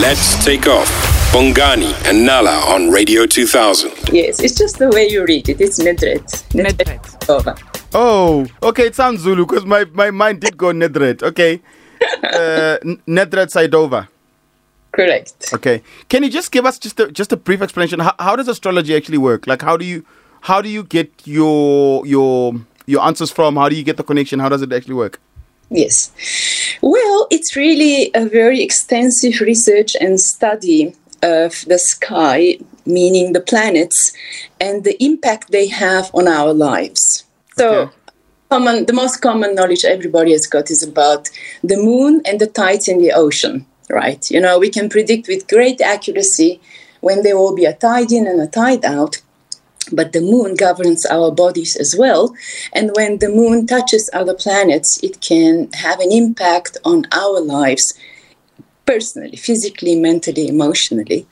Let's take off. Bongani and Nala on Radio 2000. Yes, it's just the way you read it. It's Nedret. Nedret. Over. Oh, okay. It sounds Zulu because my, my mind did go Nedret. Okay. Uh, N- Nedret Saidova. Correct. Okay. Can you just give us just a, just a brief explanation? How, how does astrology actually work? Like, how do you how do you get your your your answers from? How do you get the connection? How does it actually work? Yes. Well, it's really a very extensive research and study of the sky, meaning the planets, and the impact they have on our lives. So, Okay. common, the most common knowledge everybody has got is about the moon and the tides in the ocean, right? You know, we can predict with great accuracy when there will be a tide in and a tide out. But the moon governs our bodies as well. And when the moon touches other planets, it can have an impact on our lives personally, physically, mentally, emotionally.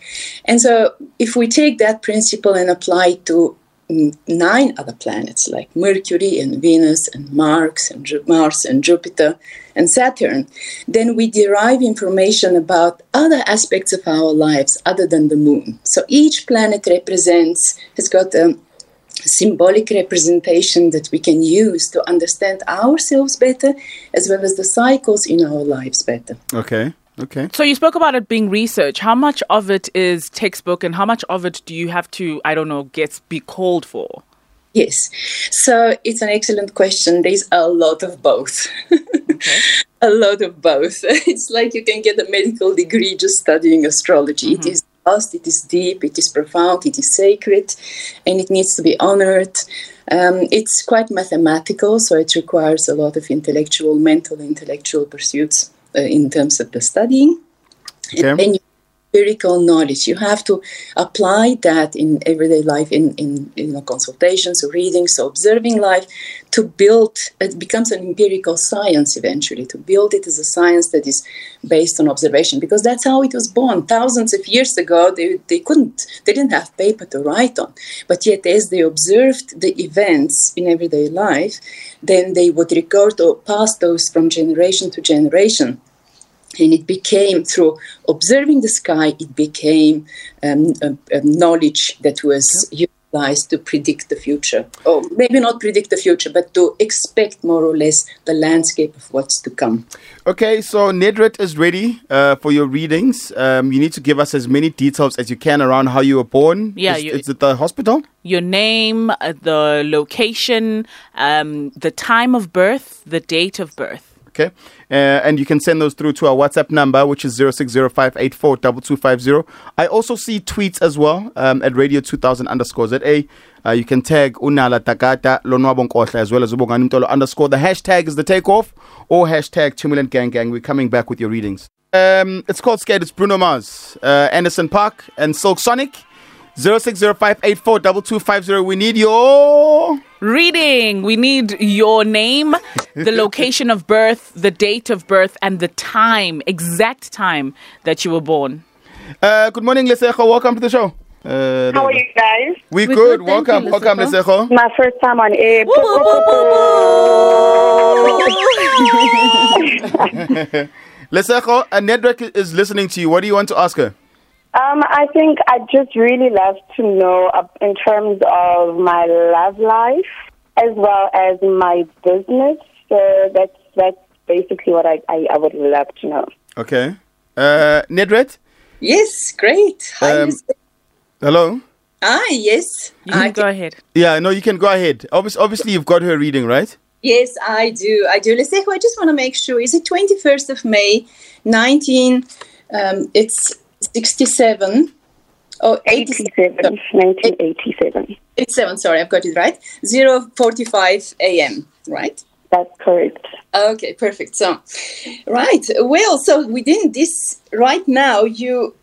And so, if we take that principle and apply it to nine other planets like Mercury and Venus and Mars and, Ju- Mars and Jupiter and Saturn, then we derive information about other aspects of our lives other than the moon. So each planet represents, has got a symbolic representation that we can use to understand ourselves better as well as the cycles in our lives better. Okay. Okay. So you spoke about it being research. How much of it is textbook and how much of it do you have to, I don't know, get be called for? Yes. So it's an excellent question. There's a lot of both. a lot of both. It's like you can get a medical degree just studying astrology. It is vast, it is deep, it is profound, it is sacred, and it needs to be honored. Um, it's quite mathematical, so it requires a lot of intellectual, mental, intellectual pursuits Uh, in terms of the studying. Okay. And then you empirical knowledge. You have to apply that in everyday life, in, in you know, consultations or readings or observing life to build, it becomes an empirical science eventually, to build it as a science that is based on observation, because that's how it was born. Thousands of years ago, they, they couldn't, they didn't have paper to write on. But yet, as they observed the events in everyday life, then they would record or pass those from generation to generation and it became through observing the sky it became um, a, a knowledge that was utilized to predict the future or maybe not predict the future but to expect more or less the landscape of what's to come Okay, so Nedret is ready uh, for your readings. Um, you need to give us as many details as you can around how you were born. Yeah, is, you- is it the hospital? Your name, uh, the location, um, the time of birth, the date of birth. Okay, uh, and you can send those through to our WhatsApp number, which is 0605842250. I also see tweets as well um, at radio 2000 underscore ZA. Uh, you can tag Unala Takata Lonwabo Nkohla as well as Ubongani Mtolo underscore. The hashtag is the takeoff or hashtag Tumulant Gang Gang. We're coming back with your readings. Um, it's called Skate. It's Bruno Mars, uh, Anderson .Paak, and Silk Sonic. 0605842250. We need your. Reading. We need your name, the location of birth, the date of birth, and the time, exact time that you were born. Uh, good morning, Lesego. Welcome to the show. Uh, How are you guys? We We're good. good, Welcome. you, Welcome, Lesego. Lesejo. My first time on air. Lesego, uh, Nedrick is listening to you. What do you want to ask her? Um, I think I just really love to know uh, in terms of my love life as well as my business. So that's that's basically what I, I, I would love to know. Okay. Uh, Nedret? yes great hi Um, Hello? ah yes You can I go ahead. Yeah, no, you can go ahead. Obviously, obviously you've got her reading, right? Yes, I do. I do. Let's say, I just want to make sure. Is it 21st of May, 19? Um, it's 67. Oh, 87. 87, 1987. 87, sorry, I've got it right. 045 a.m., right? That's correct. Okay, perfect. So, right. Well, so within this, right now, you,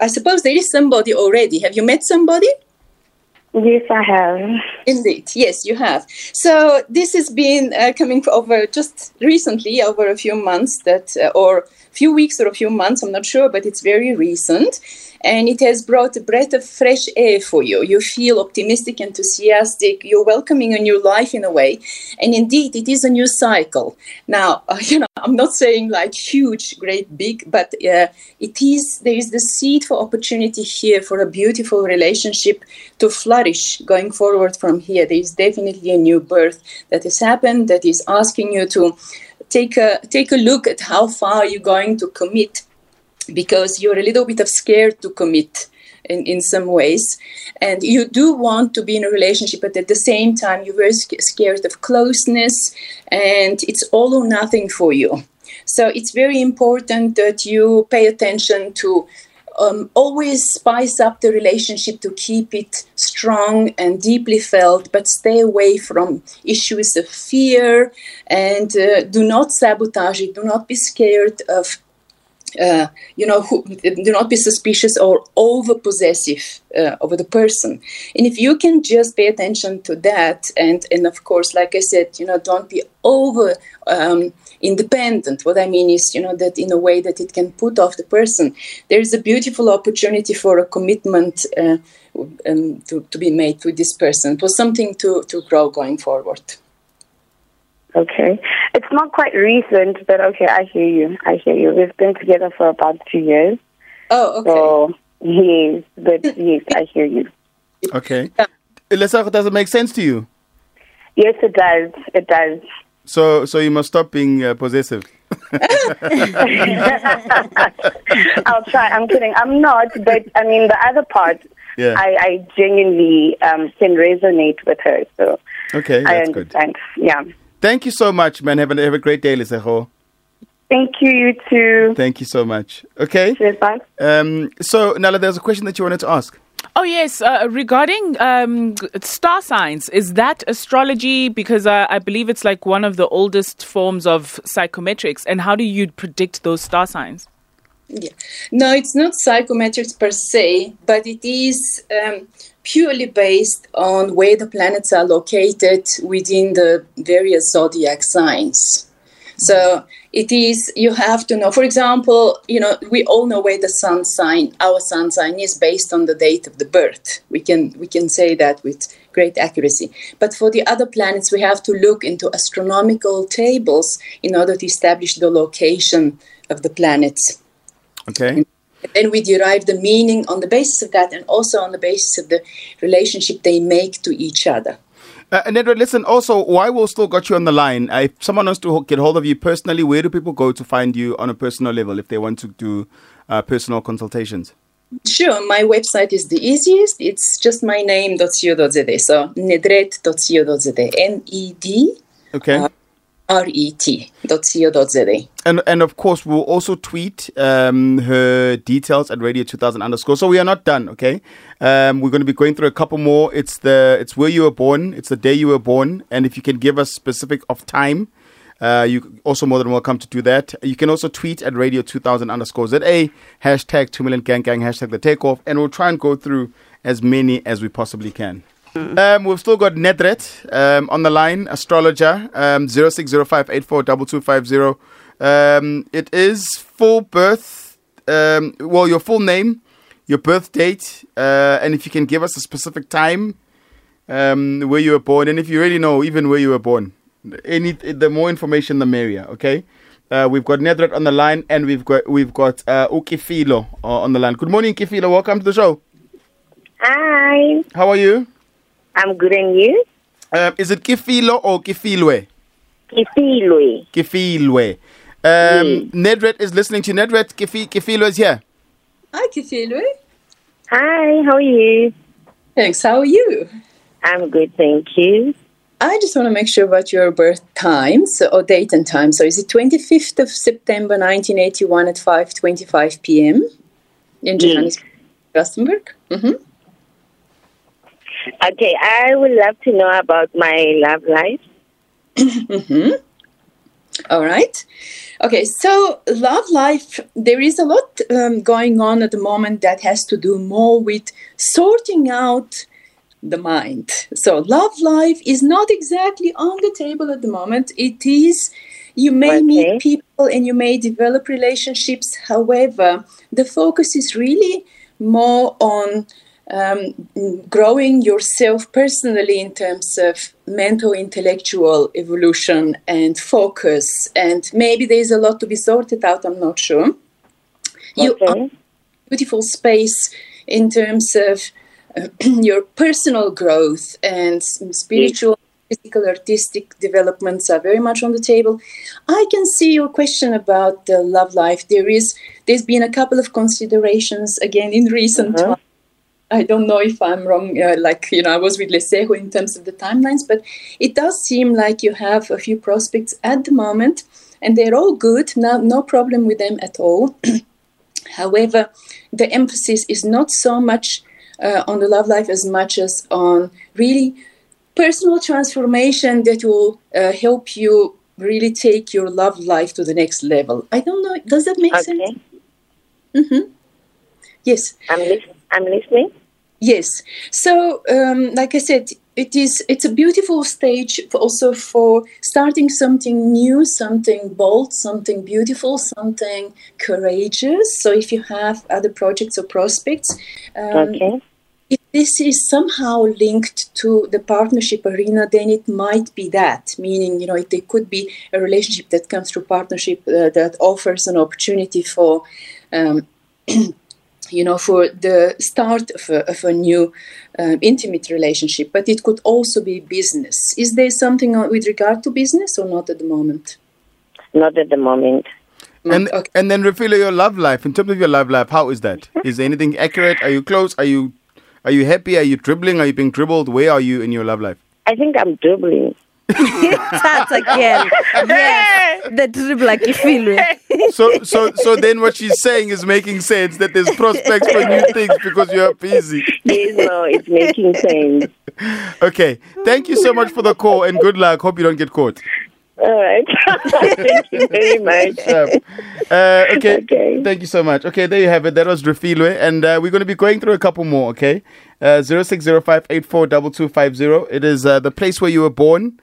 I suppose there is somebody already. Have you met somebody? Yes, I have. Indeed, yes, you have. So this has been uh, coming over just recently, over a few months, that uh, or a few weeks or a few months, I'm not sure, but it's very recent. And it has brought a breath of fresh air for you. You feel optimistic, enthusiastic. You're welcoming a new life in a way. And indeed, it is a new cycle. Now, uh, you know, I'm not saying like huge, great, big, but uh, it is, there is the seed for opportunity here for a beautiful relationship to flourish going forward from here. There is definitely a new birth that has happened that is asking you to take a take a look at how far you're going to commit because you're a little bit of scared to commit in, in some ways and you do want to be in a relationship but at the same time you're very scared of closeness and it's all or nothing for you so it's very important that you pay attention to um, always spice up the relationship to keep it strong and deeply felt, but stay away from issues of fear and uh, do not sabotage it. Do not be scared of uh, you know, who, do not be suspicious or over possessive uh, over the person. And if you can just pay attention to that, and and of course, like I said, you know, don't be over um, independent. What I mean is, you know, that in a way that it can put off the person. There is a beautiful opportunity for a commitment uh, um, to to be made with this person for something to to grow going forward. Okay. It's not quite recent, but okay, I hear you. I hear you. We've been together for about two years. Oh, okay. So, yes, but yes, I hear you. Okay. Lesego, does it make sense to you? Yes, it does. It does. So, so you must stop being uh, possessive. I'll try. I'm kidding. I'm not, but I mean, the other part, Yeah. I, I genuinely um, can resonate with her. So Okay, I that's good. understand. Yeah. Thank you so much, man. Have a, have a great day, Lesego. Thank you, you too. Thank you so much. Okay. Cheers, bye. Um, so, Nala, there's a question that you wanted to ask. Oh yes, uh, regarding um, star signs, is that astrology? Because uh, I believe it's like one of the oldest forms of psychometrics. And how do you predict those star signs? Yeah. No, it's not psychometrics per se, but it is um, purely based on where the planets are located within the various zodiac signs. So it is, you have to know, for example, you know, we all know where the sun sign, our sun sign is based on the date of the birth. We can, we can say that with great accuracy. But for the other planets, we have to look into astronomical tables in order to establish the location of the planets. Okay. Then we derive the meaning on the basis of that and also on the basis of the relationship they make to each other. Uh, and Edward, listen, also, why we'll still got you on the line? Uh, if someone wants to get hold of you personally, where do people go to find you on a personal level if they want to do uh, personal consultations? Sure, my website is the easiest. It's just my name.co.za. So nedret.co.za. N E D Okay. Uh, R E T.co.za. And and of course, we'll also tweet um, her details at Radio 2000 underscore. So we are not done, okay? Um, we're going to be going through a couple more. It's the it's where you were born, it's the day you were born, and if you can give us specific of time, uh, you also more than welcome to do that. You can also tweet at Radio 2000 underscore ZA hashtag two million gang gang hashtag the takeoff, and we'll try and go through as many as we possibly can. Um, we've still got Nedret um, on the line, astrologer, um, 0605842250. Um, it is full birth, um, well, your full name, your birth date, uh, and if you can give us a specific time um, where you were born, and if you really know even where you were born, any the more information, the merrier. Okay, uh, we've got Nedret on the line, and we've got we've got uh, Ukifilo uh, on the line. Good morning, Ukifilo. Welcome to the show. Hi. How are you? I'm good and you? Um, is it Kifilo or Kifilwe? Kifilwe. Kifilwe. Um, Nedret is listening to you. Nedret, Kifi, Kifilo is here. Hi, Kifilwe. Hi, how are you? Thanks. How are you? I'm good, thank you. I just want to make sure about your birth times or date and time. So is it 25th of September 1981 at 5.25 p.m. in Johannesburg, Rustenburg? hmm Okay, I would love to know about my love life. All right. Okay, so love life, there is a lot um, going on at the moment that has to do more with sorting out the mind. So love life is not exactly on the table at the moment. It is, You may Okay. meet people and you may develop relationships. However, the focus is really more on um, growing yourself personally in terms of mental, intellectual evolution and focus. And maybe there's a lot to be sorted out, I'm not sure. You are beautiful space in terms of uh, your personal growth and spiritual physical artistic developments are very much on the table i can see your question about the love life there is there's been a couple of considerations again in recent Uh-huh. times I don't know if I'm wrong, uh, like, you know, I was with Lesego in terms of the timelines, but it does seem like you have a few prospects at the moment, and they're all good, no, no problem with them at all. However, the emphasis is not so much uh, on the love life as much as on really personal transformation that will uh, help you really take your love life to the next level. I don't know, does that make sense? Okay. Yes. I'm, I'm listening. Yes. So, um, like I said, it is. It's a beautiful stage for also for starting something new, something bold, something beautiful, something courageous. So, if you have other projects or prospects, um, Okay. if this is somehow linked to the partnership arena, then it might be that. Meaning, you know, it, it could be a relationship that comes through partnership uh, that offers an opportunity for. Um, you know, for the start of a, of a new um, intimate relationship, but it could also be business. Is there something with regard to business or not at the moment? Not at the moment. And Okay. and then refill your love life. In terms of your love life, how is that? Is there anything accurate? Are you close? Are you are you happy? Are you dribbling? Are you being dribbled? Where are you in your love life? I think I'm dribbling. That's again. Yes. The dribble like Ifilwe. So so so then what she's saying is making sense that there's prospects for new things because you're busy. Yes, no, it's making sense. Okay. Thank you so much for the call and good luck. Hope you don't get caught. All right. Thank you very much. Um, uh, okay. Okay. Thank you so much. Okay, there you have it. That was Refilwe. And uh, we're going to be going through a couple more, okay? Uh, 0605842250. It is uh, the place where you were born.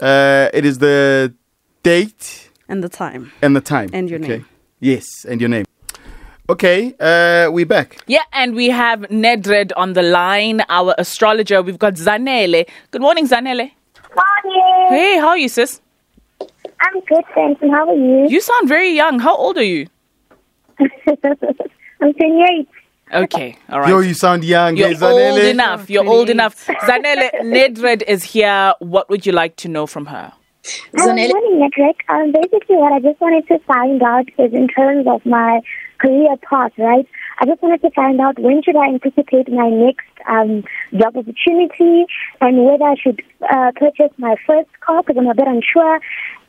Uh, it is the date And the time. and the time. And your okay? name. Yes, and your name. Okay, uh, we're back. Yeah, and we have Nedret on the line, our astrologer. We've got Zanele. Good morning, Zanele. Morning. Hey, how are you, sis? I'm good, thanks. And how are you? You sound very young. How old are you? I'm 28. Okay, all right. Yo, you sound young. You're hey, Zanele. old enough. You're old enough. Zanele, Nedret is here. What would you like to know from her? Zanele- morning, Nedret. Um, basically, what I just wanted to find out is in terms of my career path, right? I just wanted to find out when should I anticipate my next um, job opportunity and whether I should uh, purchase my first car because I'm a bit unsure.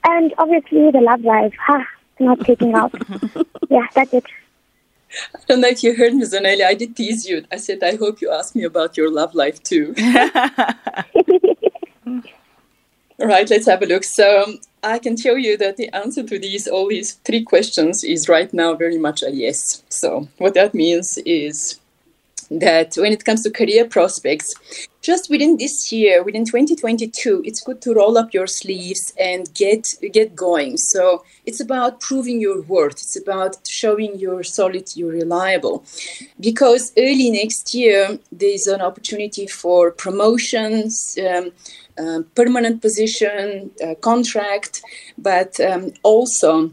And obviously, the love life. Ha, it's not taking out. yeah, that's it. I don't know if you heard me, Zanelli. I did tease you. I said, I hope you ask me about your love life too. All right, let's have a look. So um, I can tell you that the answer to these all these three questions is right now very much a yes. So what that means is that when it comes to career prospects, just within this year, within 2022, it's good to roll up your sleeves and get get going. So it's about proving your worth. It's about showing you're solid, you're reliable. Because early next year, there's an opportunity for promotions, um, um, permanent position, uh, contract, but um, also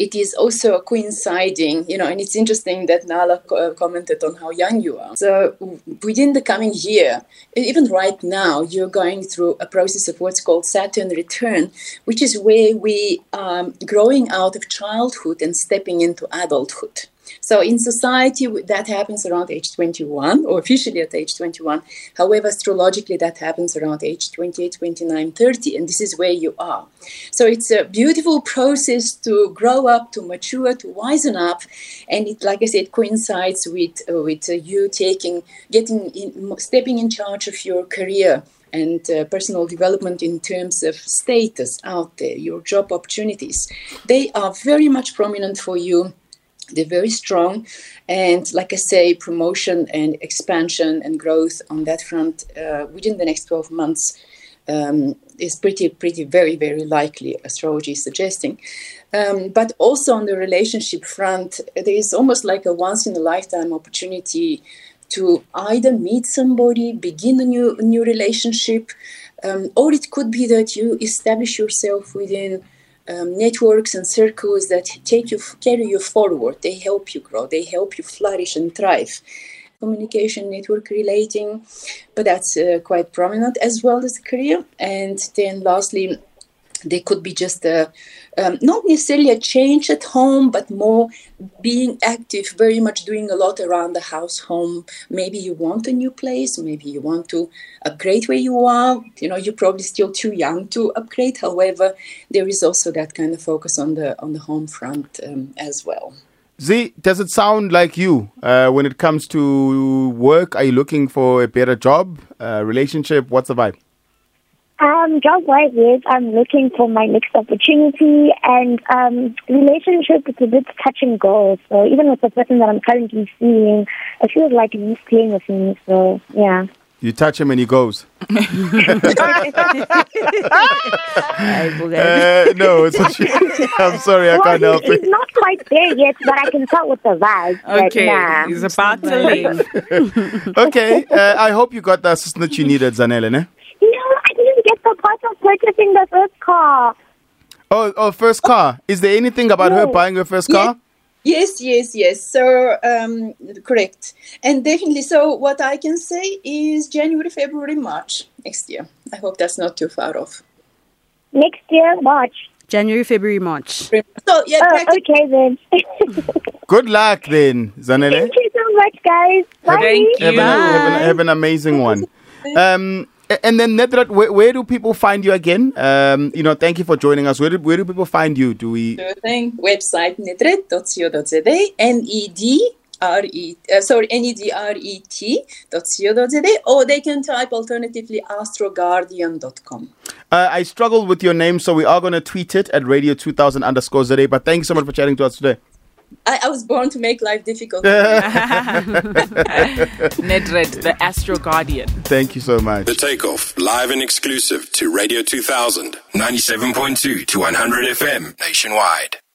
it is also coinciding, you know, and it's interesting that Nala uh, commented on how young you are. So within the coming year, even right now, you're going through a process of what's called Saturn return, which is where we are growing out of childhood and stepping into adulthood. So in society, that happens around age 21, or officially at age 21. However, astrologically, that happens around age 28, 29, 30, and this is where you are. So it's a beautiful process to grow up, to mature, to wisen up, and it, like I said, coincides with uh, with uh, you taking, getting, in, stepping in charge of your career and uh, personal development in terms of status out there, your job opportunities. They are very much prominent for you they're very strong and like i say promotion and expansion and growth on that front uh, within the next 12 months um, is pretty, pretty, very, very likely. Astrology is suggesting. Um, but also on the relationship front, there is almost like a once in a lifetime opportunity to either meet somebody, begin a new new relationship, um, or it could be that you establish yourself within um, networks and circles that take you carry you forward. They help you grow. They help you flourish and thrive. Communication, network relating, but that's uh, quite prominent as well as career. And then lastly, there could be just a um, not necessarily a change at home, but more being active, very much doing a lot around the house, home. Maybe you want a new place, maybe you want to upgrade where you are. You know, you're probably still too young to upgrade. However, there is also that kind of focus on the on the home front um, as well. Z, does it sound like you uh, when it comes to work? Are you looking for a better job, uh, relationship? What's the vibe? Um, job wise, yes, I'm looking for my next opportunity and um, relationship is a bit touch and go. So even with the person that I'm currently seeing, I feel like he's playing with me. So yeah. You touch him and he goes. uh, no, it's I'm sorry, I well, can't help he's, it. he's not quite there yet, but I can tell with the vibe. Okay, nah. he's about to leave. Okay, uh, I hope you got the assistance that you needed, Zanele, ne? No, I didn't get the part of purchasing the first car. Oh, oh, first car. Is there anything about her buying her first car? Yes, yes, yes. So, um, correct. And definitely, so what I can say is January, February, March next year. I hope that's not too far off. Next year, March. January, February, March. So, yeah, Oh, practically, okay then. Good luck then, Zanele. Thank you so much, guys. Bye. Thank Have you. an, have, an, have an amazing one. Um, a- and then Nedrat, where, where do people find you again? Um, you know, thank you for joining us. Where do, where do people find you? Do we? sure thing. Website nedret.co.za, N-E-D-R-E, uh, sorry, N-E-D-R-E-T dot co.za, or they can type alternatively astroguardian.com. Uh, I struggled with your name, so we are going to tweet it at radio 2000 underscore ZA. But thank you so much for chatting to us today. I, I was born to make life difficult. Nedret, the Astro Guardian. Thank you so much. The Takeoff, live and exclusive to Radio 2000, 97.2 to 100 FM nationwide.